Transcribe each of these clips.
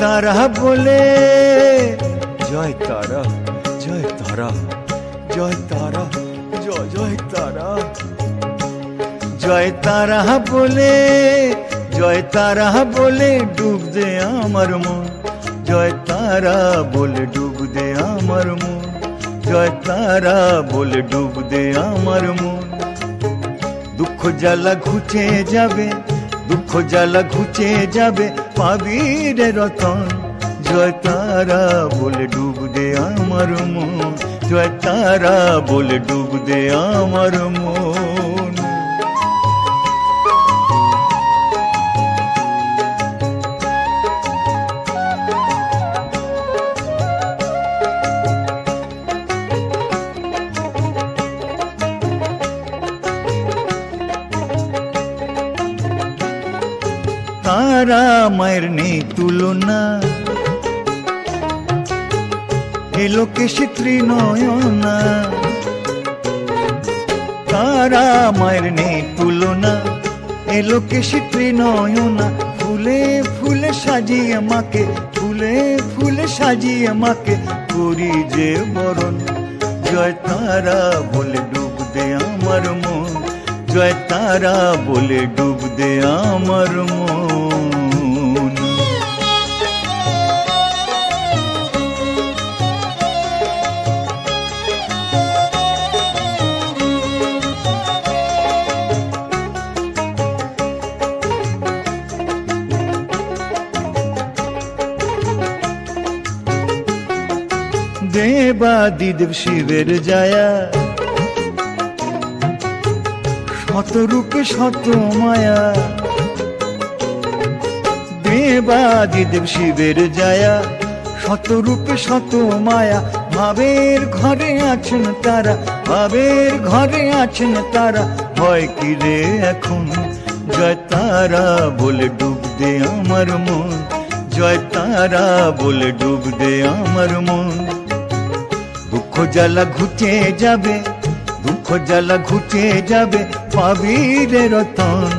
তারা বলে, জয় তারা জয় তারা জয় তারা, জয় জয় তারা। জয় তারা বলে, জয় তারা বলে, ডুব দে আমার মন। জয় তারা বলে, ডুব দে আমার মন। জয় তারা বলে, ডুব দে আমার মন। দুঃখ জ্বালা ঘুচে যাবে, দুঃখ জ্বালা ঘুচে যাবে পাবি রে রতন, জয় তারা বলে ডুব দে আমার মন, জয় তারা বলে ডুব দে আমার মন। তারা মায়ের নেই তুলনা। এলোকে শীতৃ নয়না তারা মায়ের নেই তুলনা। এলোকে শীতৃ নয়না ফুলে ফুলে সাজিয়ে মাকে, ফুলে ফুলে সাজিয়ে মাকে করি যে বরণ। জয় তারা বলে ডুব দে আমার মন। জয় তারা বলে ডুব দে আমার মন। দেবাদিদেব শিবের জায়া। শত রূপে শত মায়া দেবাদিদেব শিবের জায়া শত রূপে শত মায়া। ভাবের ঘরে আছেন তারা, ভাবের ঘরে আছেন তারা। হয় কি রে এখন? জয় তারা বলে ডুব দে আমার মন। জয় তারা বলে ডুব দে আমার মন। জ্বালা ঘুচে যাবে, দুঃখ জ্বালা ঘুচে যাবে পাবি রে রতন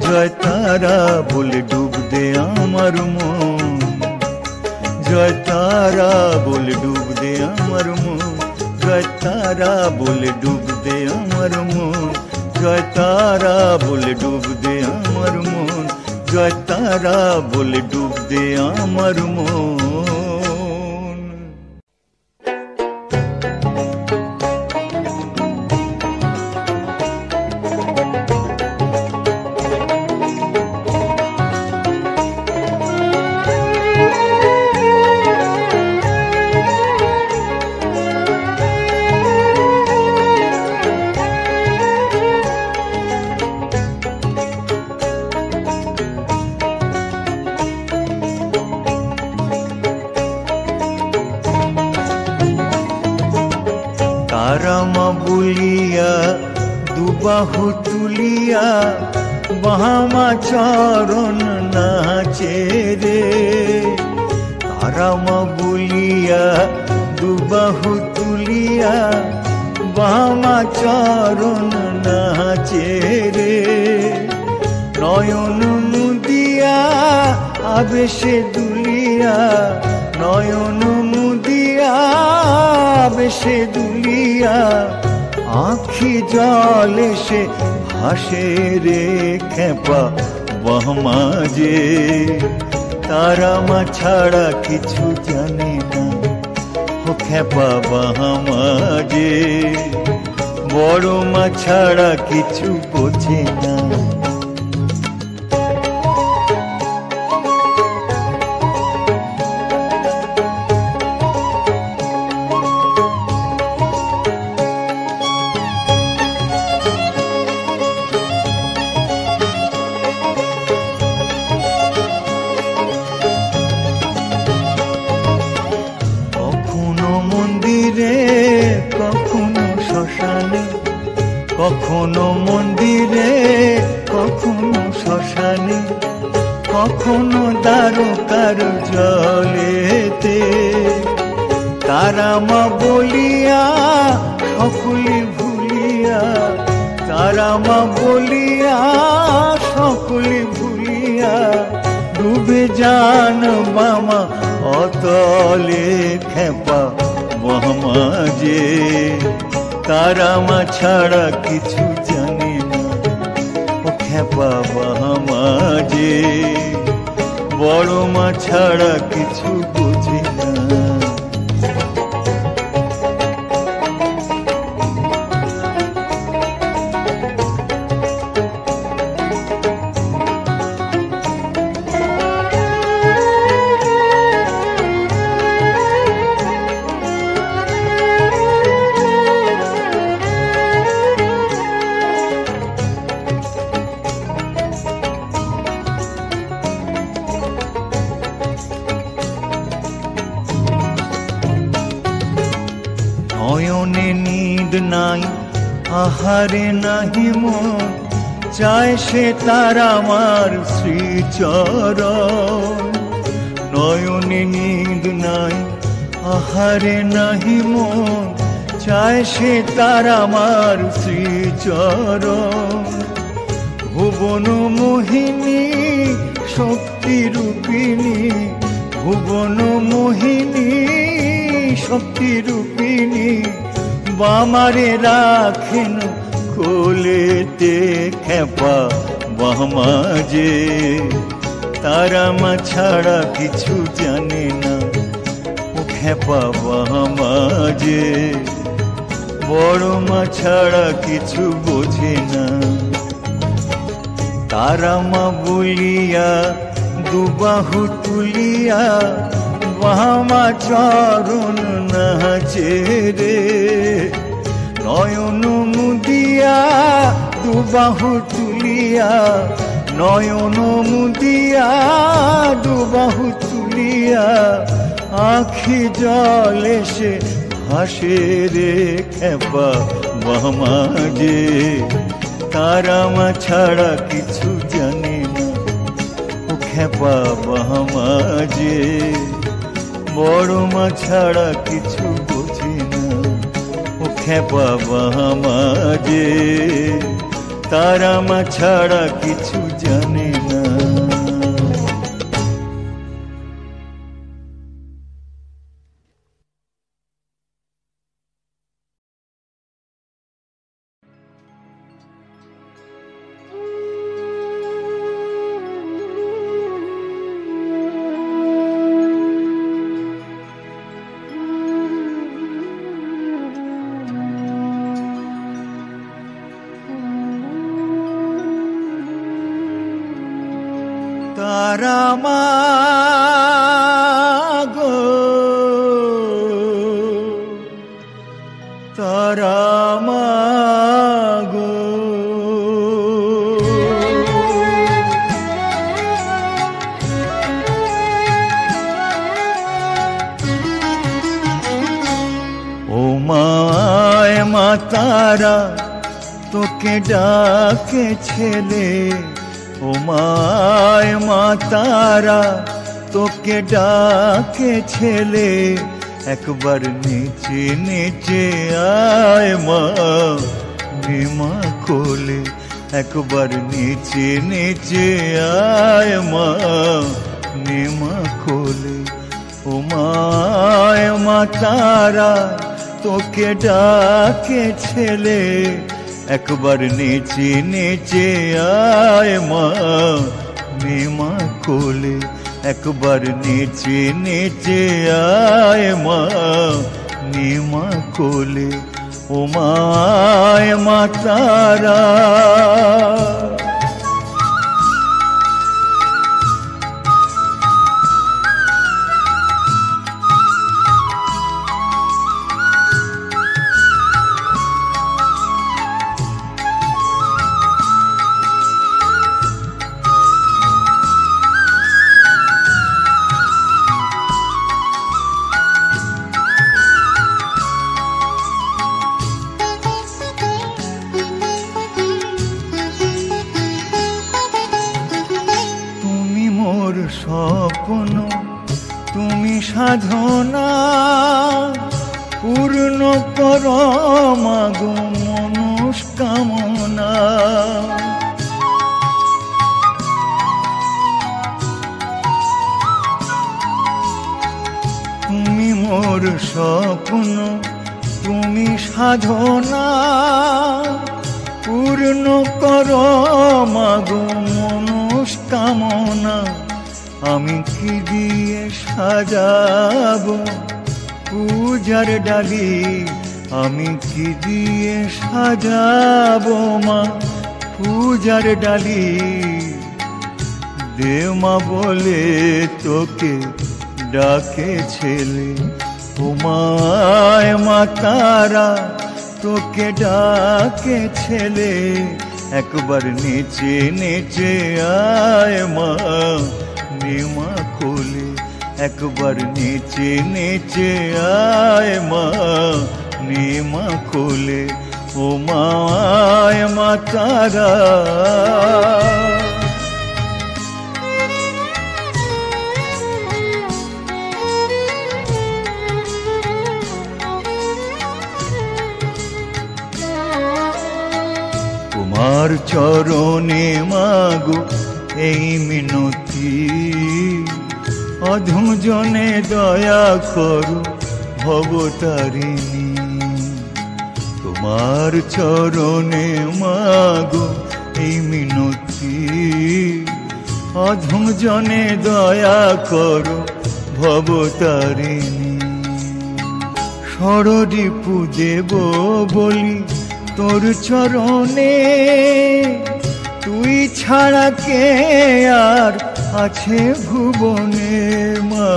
জয় তারা বলে ডুব দে আমার মন। জয় তারা বলে ডুব দে আমার মন। জয় তারা বলে ডুব দে আমার মন। জয় তারা বলে ডুব দে আমার মন। জয় তারা বলে ডুব দে আমার মন। তারামা বলিয়া, দুবাহু তুলিয়া, বাহামা চরণ নাচে রে। তারামা বলিয়া, দুবাহু তুলিয়া, বাহামা চরণ নাচে রে। নয়ন মুদিয়া আবেশে দুলিয়া, নয়ন আবেশে দুলিয়া, আখি জলে সে ভাসে রে খেপা বহমাজে। তারা মা ছাড়া কিছু জানে না, ও খেপা বাহামাজে। বড় মা ছাড়া কিছু বোঝে না কখনো মন্দিরে, কখনো শ্মশানে, কখনো দ্বারকার জলেতে। তারা মা বলিয়া, সকলে ভুলিয়া তারা মা বলিয়া, সকলে ভুলিয়া, ডুবে যান মামা অতলে খেপা যে তারা মা ছাড়া কিছু জানে না। ও খেপা বামা যে বড় মা ছাড়া কিছু নাই, আহারে নাহি মন, চায় সে তার আমার শ্রীচর নয়নে নিদ নাই, আহারে নাহি মন, চায় সে তার আমার শ্রীচর ভুবন মোহিনী শক্তি রূপিণী ভুবন মোহিনী শক্তি রূপিণী বামারে রাখেন কোলেতে খেপা বামা যে। তারা মা ছাড়া কিছু জানে না, ও খেপা বামা যে। বড় মা ছাড়া কিছু বোঝে না। তারা মা বলিয়া, দুবাহু তুলিয়া বামা চরণ নাচে রে। নয়ন মুদিয়া, দুবাহু তুলিয়া। নয়ন মুদিয়া, দুবাহু তুলিয়া। আখি জলে সে হাসে রে খেপা বামা যে। তারা মা ছাড়া কিছু জানে না খেপা বামা যে। বড় মা ছাড়া কিছু বোঝে না। ও খেপা মা যে তারা মা ছাড়া কিছু জানে তারা তোকে ডাকে ছেলে। ও মায় মা তারা তোকে ডাকে ছেলে। একবার নিচে নিচে আয় মা মা কোলে। একবার নিচে নিচে আয় মা মা কোলে। ও মায় মা তারা তোকে ডাকে ছেলে, একবার নেচে নেচে আয় মা। মা কোলে, একবার নেচে নেচে আয় মা। মা কোলে, ও মায় মা তারা পূজার ডালি দে মা বলে তোকে ডাকে ছেলে তোমায় মা তারা তোকে ডাকে ছেলে, একবার নেচে নেচে আয় মা নেমা খোলে একবার নেচে নেচে আয় মা নেমা কোলে ও মায় মা তারা তোমার চরণে মাগো এই মিনতি অধম জনে দয়া করু ভবতারিণী তোমার চরণে মাগো এই মিনতি। অধম জনে দয়া করো ভবতারিণী। ষড়রিপু দেব বলি তোর চরণে। তুই ছাড়া কে আর আছে ভুবনে মা?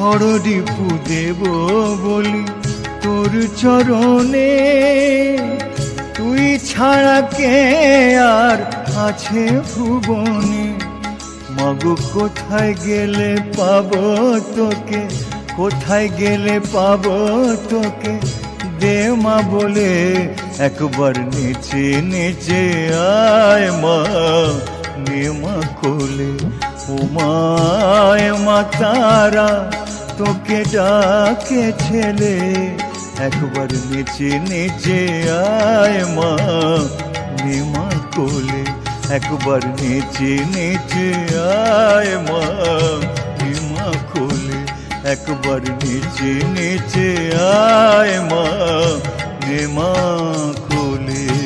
ষড়রিপু দেব বলি, তোর চরণে। তুই ছাড়া কে আর আছে ভুবনে? মাগো, কোথায় গেলে পাব তোকে? কোথায় গেলে পাব তোকে? দে মা বলে, একবার নেচে নেচে আয় মা, নে মা কোলে। ও মায়, মা তারা তোকে ডাকে ছেলে, একবার নেচে নেচে আয় মা নে মা কোলে। একবার নেচে নেচে আয় মা নে মা কোলে। একবার নেচে নেচে আয় মা মা কোলে।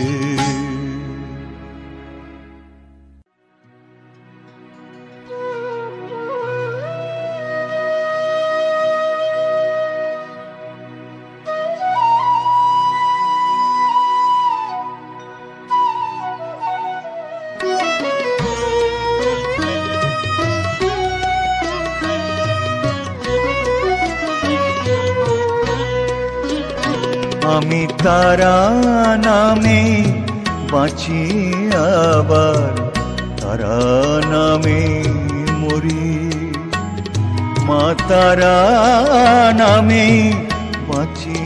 আমি তারা নামে বাঁচি আবার, তারা নামে মরি। মা তারা নামে বাঁচি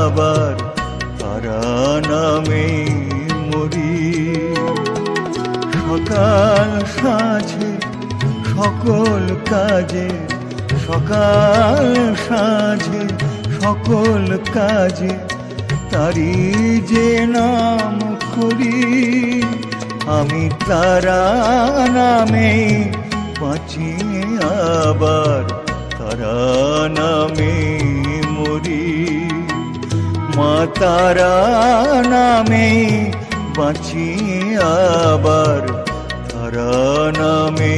আবার, তারা নামে মরি। সকাল সাঁঝে, সকল কাজে, সকাল সাঁঝে সকল কাজে তারি যে নাম করি, আমি তারা নামে বাঁচি, আবার তারা নামে মরি। মা তারা নামে বাঁচি, আবার তারা নামে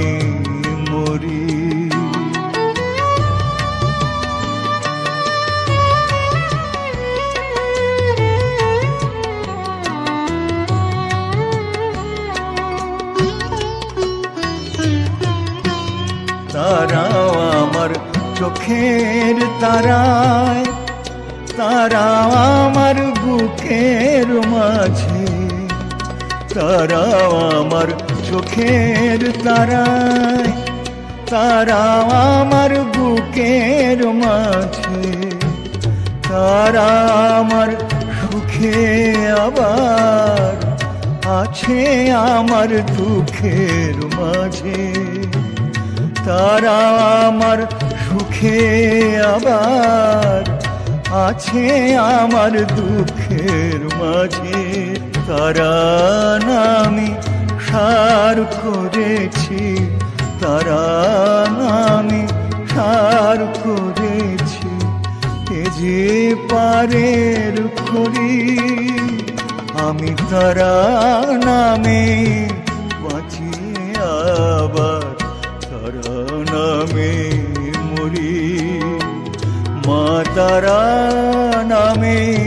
তারাও আমার চোখের তারায়, তারাও আমার বুকের মাঝে, তারাও আমার চোখের তারায়, তারাও আমার বুকের মাঝে তারা আমার সুখে আবার আছে আমার দুঃখের মাঝে। তারা আমার সুখে আবার আছে আমার দুঃখের মাঝে। তারা নামি সার করেছি, তারা নামে সার করেছি। এ যে পারের করি আমি তারা নামে নামে মরি। মা তারা নামে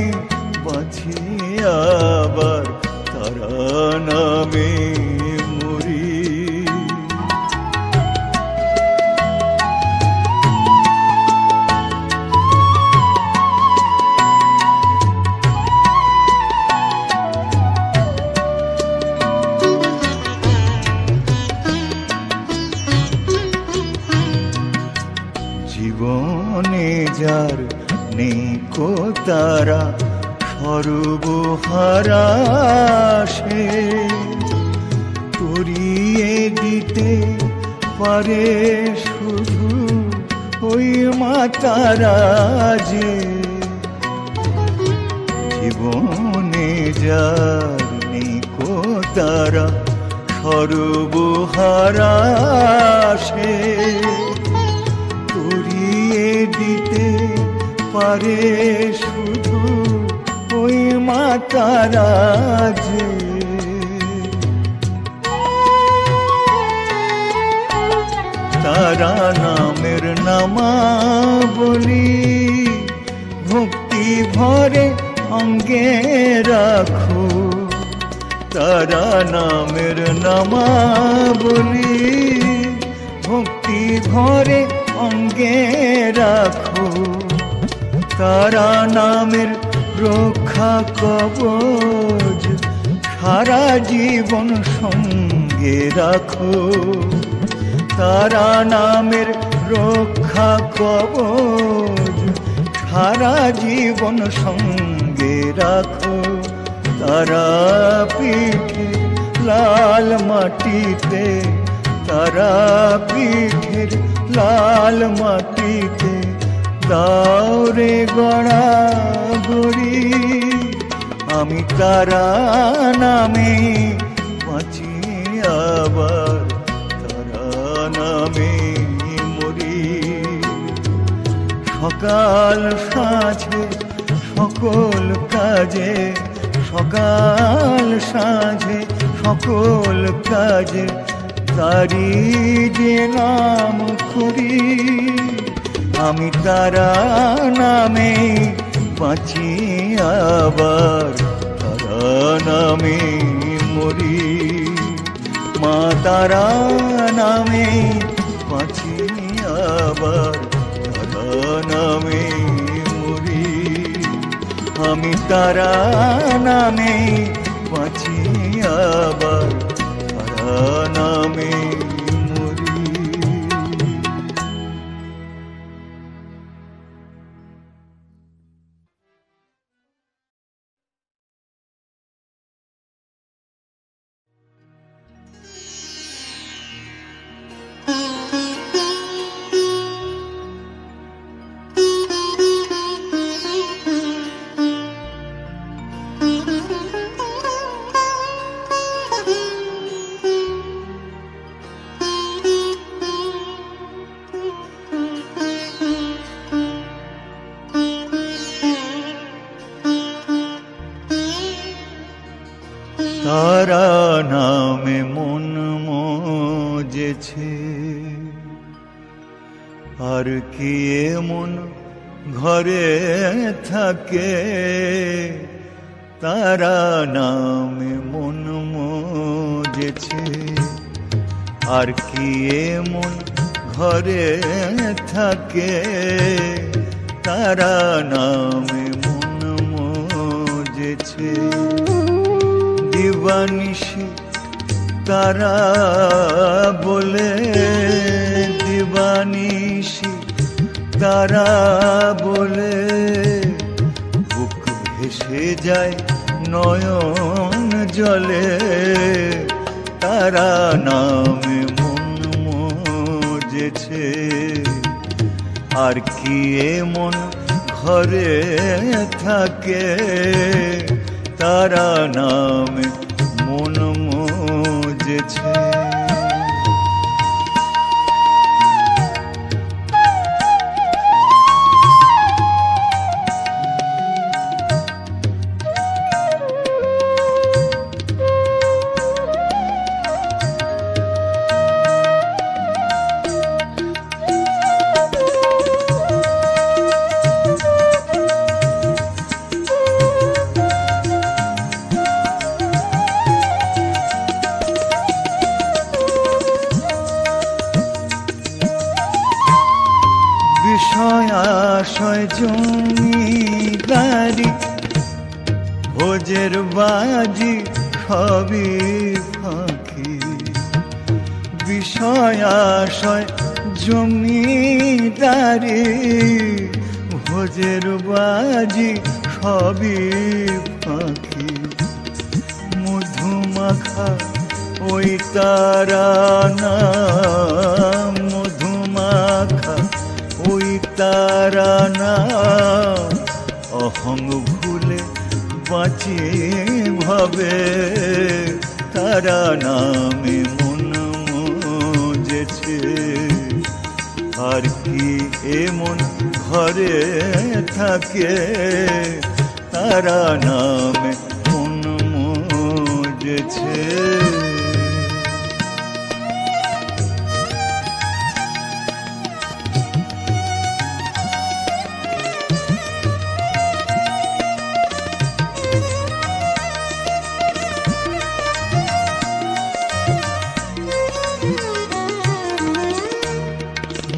রাখো। তারা নামের রক্ষা কবচ সারা জীবন সঙ্গে রাখো। তারা নামের রক্ষা কবচ সারা জীবন সঙ্গে রাখো। তারা পিঠে লাল মাটিতে, তারা পিঠের লাল মাটিতে দাওরে গড়া গড়ি। আমি তারা নামে বাঁচি আবার, তারা নামে মরি। সকাল সাঁঝে, সকল কাজে, সকাল সাঁঝে, সকল কাজে তারি যে নাম করি, আমি তারা নামে বাঁচি, আবার তারা নামে মরি। মা তারা নামে বাঁচি, আবার তারা নামে মরি। আমি তারা নামে ঘরে থাকে, তারা নামে মন মজেছে। দিবানিশি তারা বলে দিবানিশি তারা বলে, বুক ভেসে যায় নয়ন জলে, তারা নামে আর কি এমন ঘরে থাকে? তারা নামে মন যেছে বিষয় আশয় জমিদারি, ভোজের বাজি সবই ফাঁকি। বিষয় আশয় জমিদারি, ভোজের বাজি সবই ফাঁকি। মধুমাখা ওই তারা না, মধুমাখা তারা না অহং ভুলে বাঁচে ভাবে। তারা নামে মন মজেছে, আর কি এমন ঘরে থাকে? তারা নামে মন মজেছে।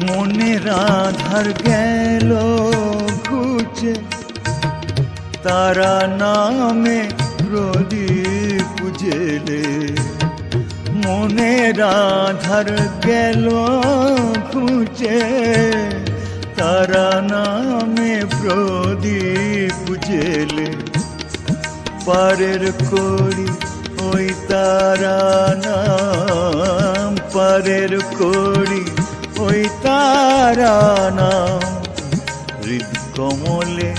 মনে রাধার গেল ঘুচে। তারা নামে প্রদীপ জেলে। মনে রাধার গেল খুঁজে তারা নামে প্রদীপ জেলে। পারের করি ওই তারা নাম, পারের করি ওই তারা নাম। হৃদ কমলে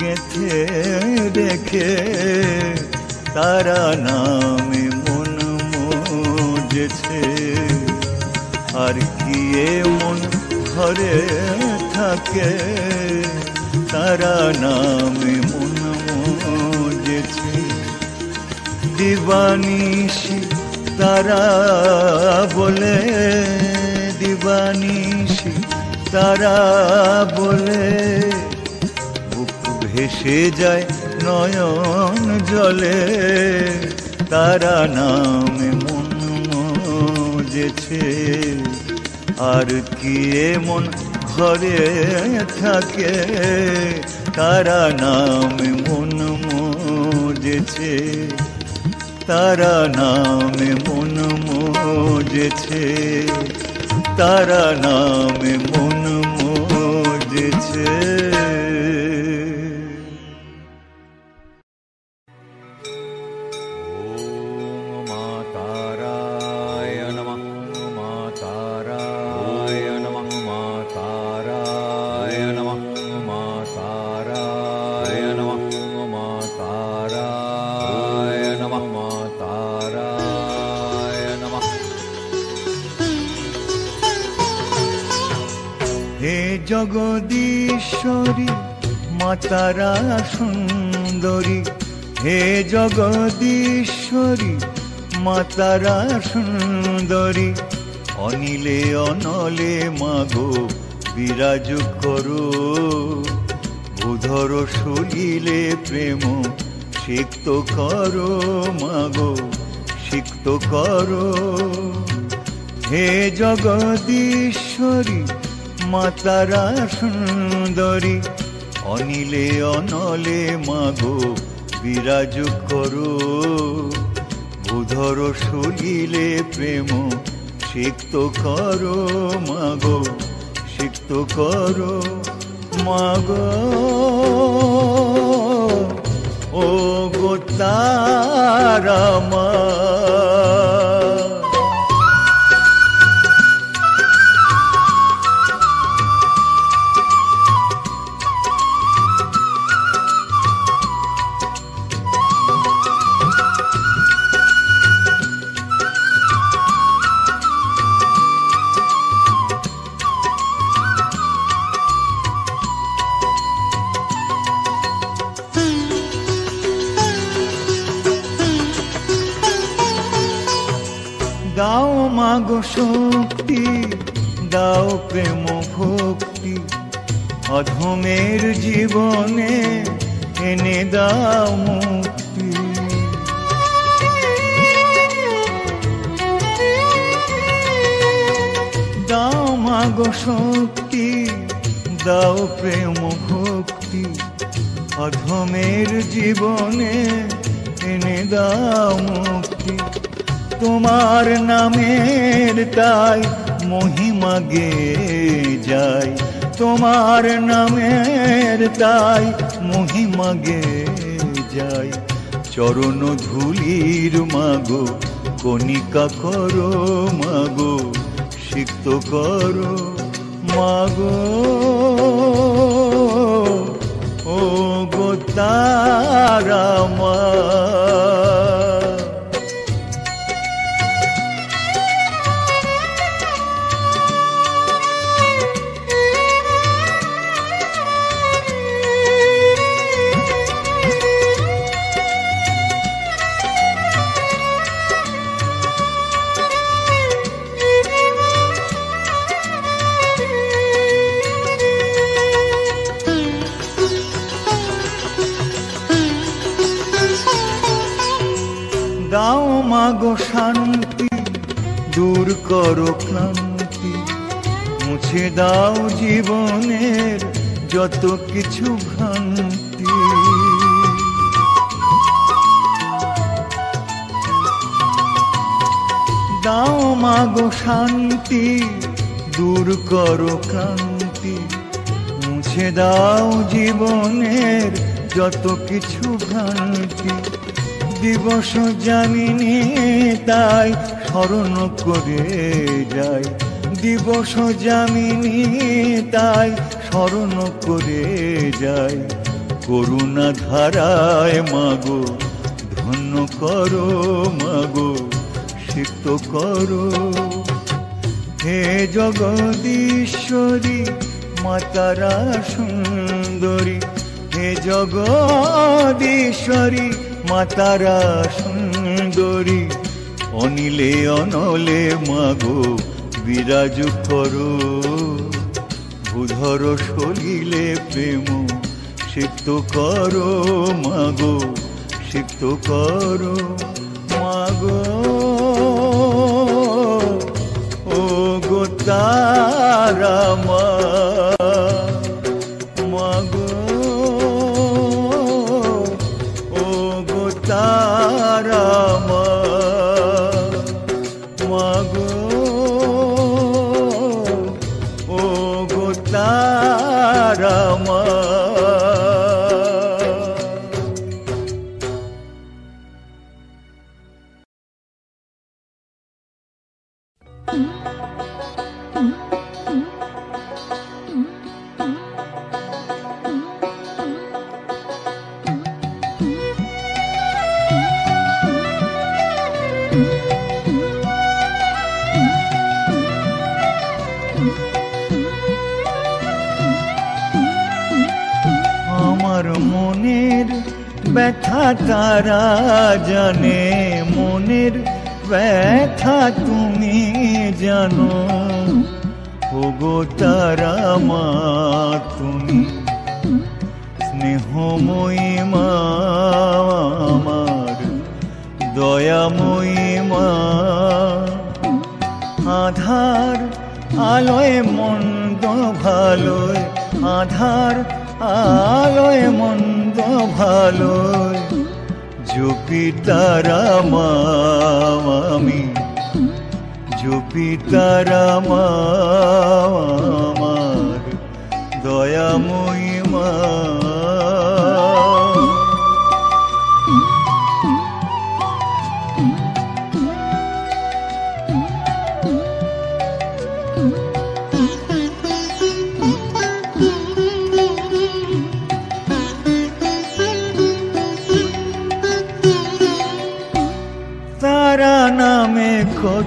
গেথে দেখে তারা নামে মন মজেছে। আর কি এমন ঘরে থাকে তারা নামে মন মজেছে। দিবানিশি তারা বলে দিবানিশি তারা বলে, বুক ভেসে যায় নয়ন জলে। তারা নামে মন মজেছে। আর কি এমন ঘরে থাকে? তারা নামে মন মজেছে। তারা নামে মন মজেছে। তারা নামে মন মজেছে। মাতারা সুন্দরী। হে জগদীশ্বরী মাতারা সুন্দরী। অনিলে অনলে মাগো, বিরাজ করো। বুধর সলিলে প্রেম, সিক্ত করো মাগো, সিক্ত করো। হে জগদীশ্বরী মাতারা সুন্দরী। অনিলে অনলে মাগো, বিরাজ করো। বুধর সলিলে প্রেম, সিক্ত করো মাগো, সিক্ত করো মাগো। ও গো তারা মা শক্তি, দাও প্রেম ভক্তি। অধমের জীবনে এনে দাও মুক্তি। দাও মাগো শক্তি, দাও প্রেম ভক্তি। অধমের জীবনে এনে দাও মুক্তি। তোমার নামের তাই মহিমা গে যায়। তোমার নামের তাই মহিমা গে যায়। চরণ ধুলির মাগো, কণিকা করো মাগো, সিক্ত করো মাগো। ও গো তারা মা মাগো শান্তি, দূর করো ক্লান্তি। মুছে দাও জীবনের যত কিছু ভ্রান্তি। দাও মাগো শান্তি, দূর করো ক্লান্তি। মুছে দাও জীবনের যত কিছু ভ্রান্তি। দিবস জানিনি তাই স্মরণ করে যাই। দিবস জামিনী তাই স্মরণ করে যাই। করুণা ধারায় মাগো, ধন্য করো মাগো, সিক্ত করো। হে জগদীশ্বরী, মাতারা সুন্দরী, হে জগদীশ্বরী মাতারা সুন্দরী, অনিলে অনলে মাগো বিরাজ করো। ভূধর সলিলে প্রেম সিক্ত করো মাগো, সিক্ত করো। দয়াময়ী মা আধার আলোয় মন্দ ভালোয়, আধার আলোয় মন্দ ভালোয় জপি তারা মা আমি জপি তারা মা আমার দয়াময়ী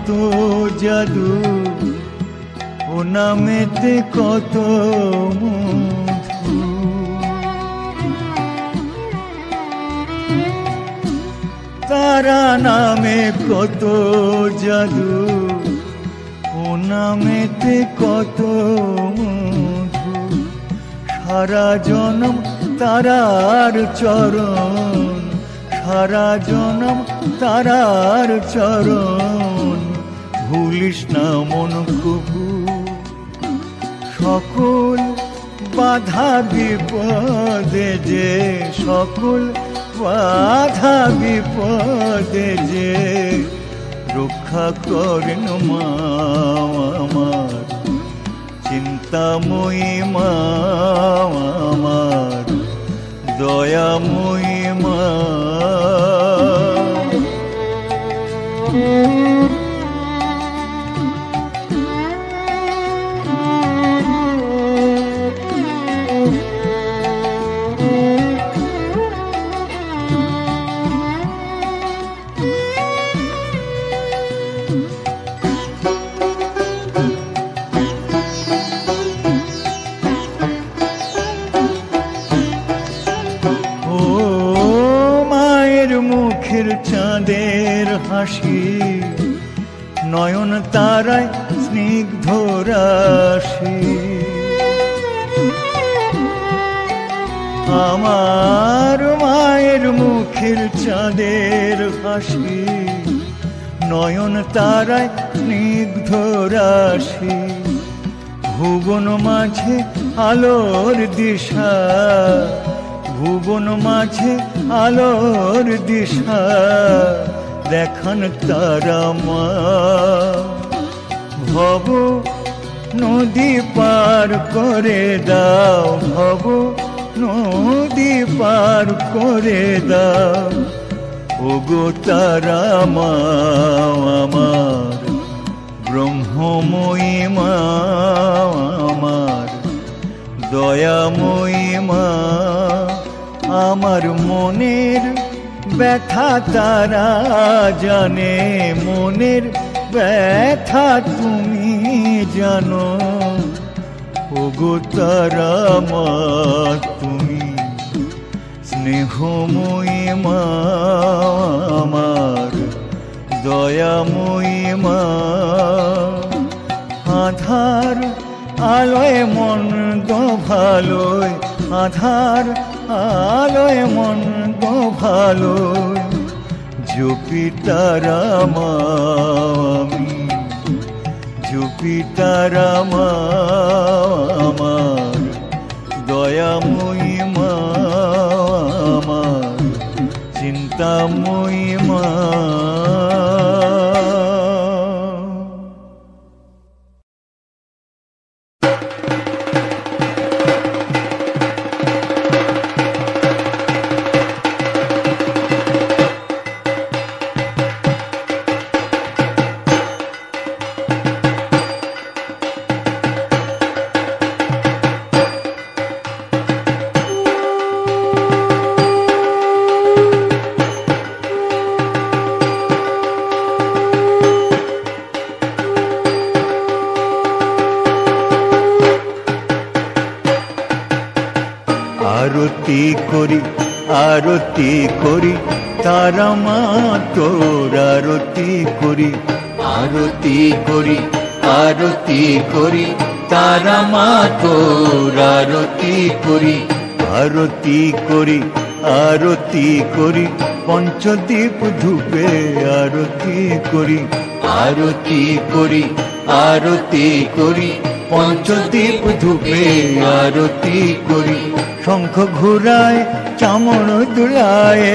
কত জাদু, ও নামেতে কত তারা নামে কত জাদু, ও নামেতে কত সারা জনম তারার চরণ, সারা জনম তারার চরণ। ভুলিস না মন কবু। সকল বাধা বিপদে যে, সকল বাধা বিপদে যে, রক্ষা করেন মা আমার, চিন্তাময়ী মা আমার, দয়াময়ী মা। চাঁদের হাসি। নয়ন তারায় স্নিগ্ধ রাশি। আমার মায়ের মুখের চাঁদের হাসি। নয়ন তারায় স্নিগ্ধ রাশি। ভুবন মাঝে আলোর দিশা। ভুবন মাঝে আলোর দিশা, দেখান তারা মা। ভব নদী পার করে দাও, ভব নদী পার করে দাও। ওগো তারা মা, আমার ব্রহ্মময়ী মা, আমার দয়াময়ী মা। আমার মনের ব্যথা তারা জানে, মনের ব্যথা তুমি জানো। ওগো তারা মা, তুমি স্নেহময়ী মা আমার, দয়াময়ী মা। আধার আলোয় মন ভালোয়, আধার আলোয় মন ভালোয় জপি তারা মা আমি জপি তারা মা আমার দয়াময়ী মা আমার চিন্তাময়ী মা করি, আরতি করি, তারা মা তোর আরতি করি। আরতি করি আরতি করি পঞ্চদীপ ধূপে আরতি করি। আরতি করি আরতি করি পঞ্চদীপ ধূপে আরতি করি। শঙ্খ ঘুরায় চামড় দুলায়,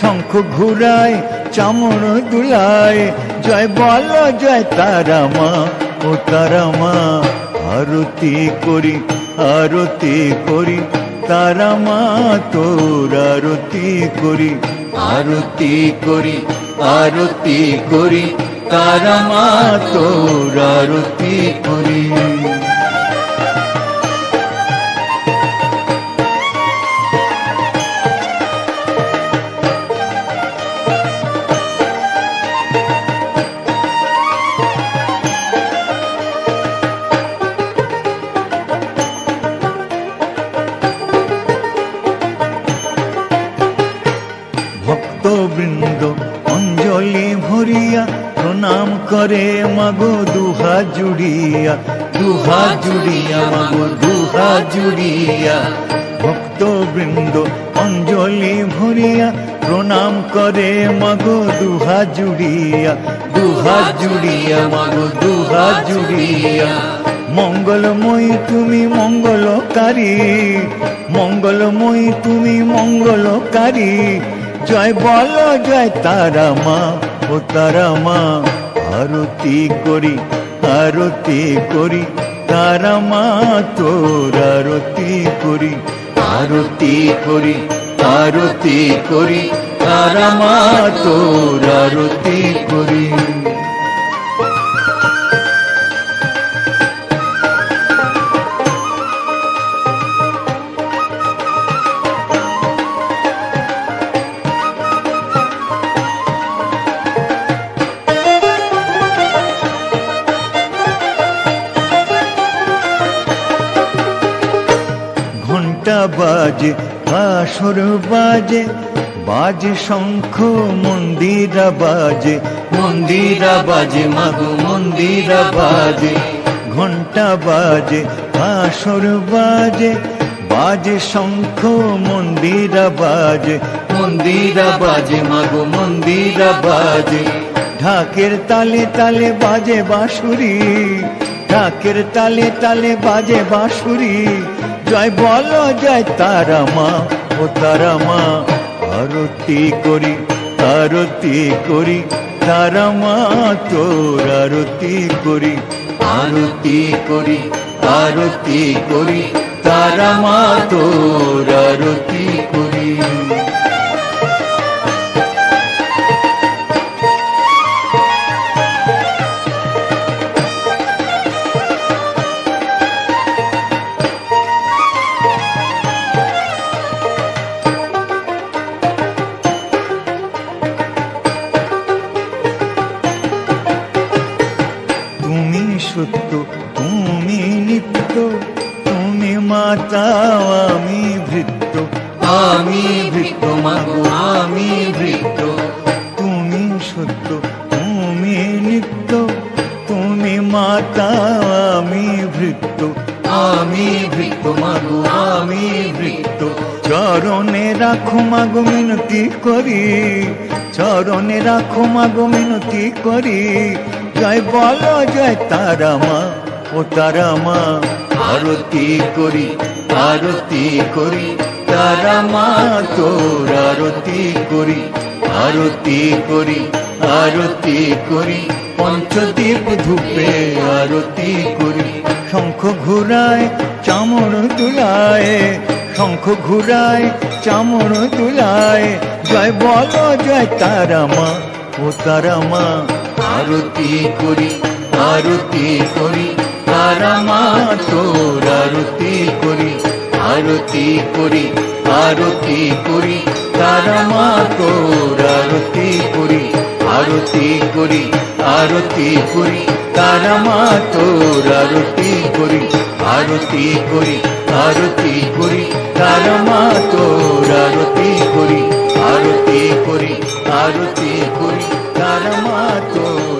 শঙ্খ ঘুরায় চামড় দুলায়। জয় বল, জয় তারা মা ও তারা মা আরতি করি আরতি করি। তারা মা তোর আরতি করি আরতি করি আরতি করি। তারা মা তোর আরতি করি। জুড়িয়া দুহা জুড়িয়া মাগো দুহা জুড়িয়া ভক্ত বৃন্দ অঞ্জলি ভরিয়া প্রণাম করে মাগো দুহা জুড়িয়া দুহা জুড়িয়া মাগো দুহা জুড়িয়া মঙ্গলময়ী তুমি মঙ্গলকারী মঙ্গলময়ী তুমি মঙ্গলকারী জয় বল জয় তারা মা ও তারা মা আরতি করি আরতি করি, তারা মা তোর আরতি করি। আরতি করি আরতি করি, তারা মা তোর আরতি করি। আসর বাজে বাজে শঙ্খ, মন্দিরা বাজে মন্দিরা বাজে, মাগো, মন্দিরা বাজে ঘণ্টা বাজে আসর বাজে বাজে শঙ্খ, মন্দিরা বাজে মন্দিরা বাজে, মাগো, মন্দিরা বাজে। ঢাকের তালে তালে বাজে বাঁশুরি, ঢাকের তালে তালে বাজে বাঁশুরি, জয় বল, জয় তারা মা তারা মা। আরতি করি আরতি করি, তারা মা, তোর আরতি করি। আরতি করি আরতি করি, তারা মা, তোর আরতি করি। চরণে রাখো মাগো মিনতি করি, চরণে রাখো মাগো মিনতি করি, জয় বল, জয় তারা মা ও তারা মা। আরতি করি আরতি করি, তারা মা তোর আরতি করি আরতি করি আরতি করি পঞ্চদীপ ধূপে আরতি করি। শঙ্খ ঘুরায় চামড় দুলায় শঙ্খ ঘুরায় চামর দুলায় জয় বল, জয় তারা মা, ও তারা মা। আরতি করি আরতি করি, তারা মা তোর আরতি করি। আরতি করি আরতি করি, তারা মা তোর আরতি করি। আরতি করি আরতি করি তারা মা তোর আরতি করি আরতি করি আরতি করি তারা মা তোর আরতি করি আরতি করি আরতি করি তারা মা তোর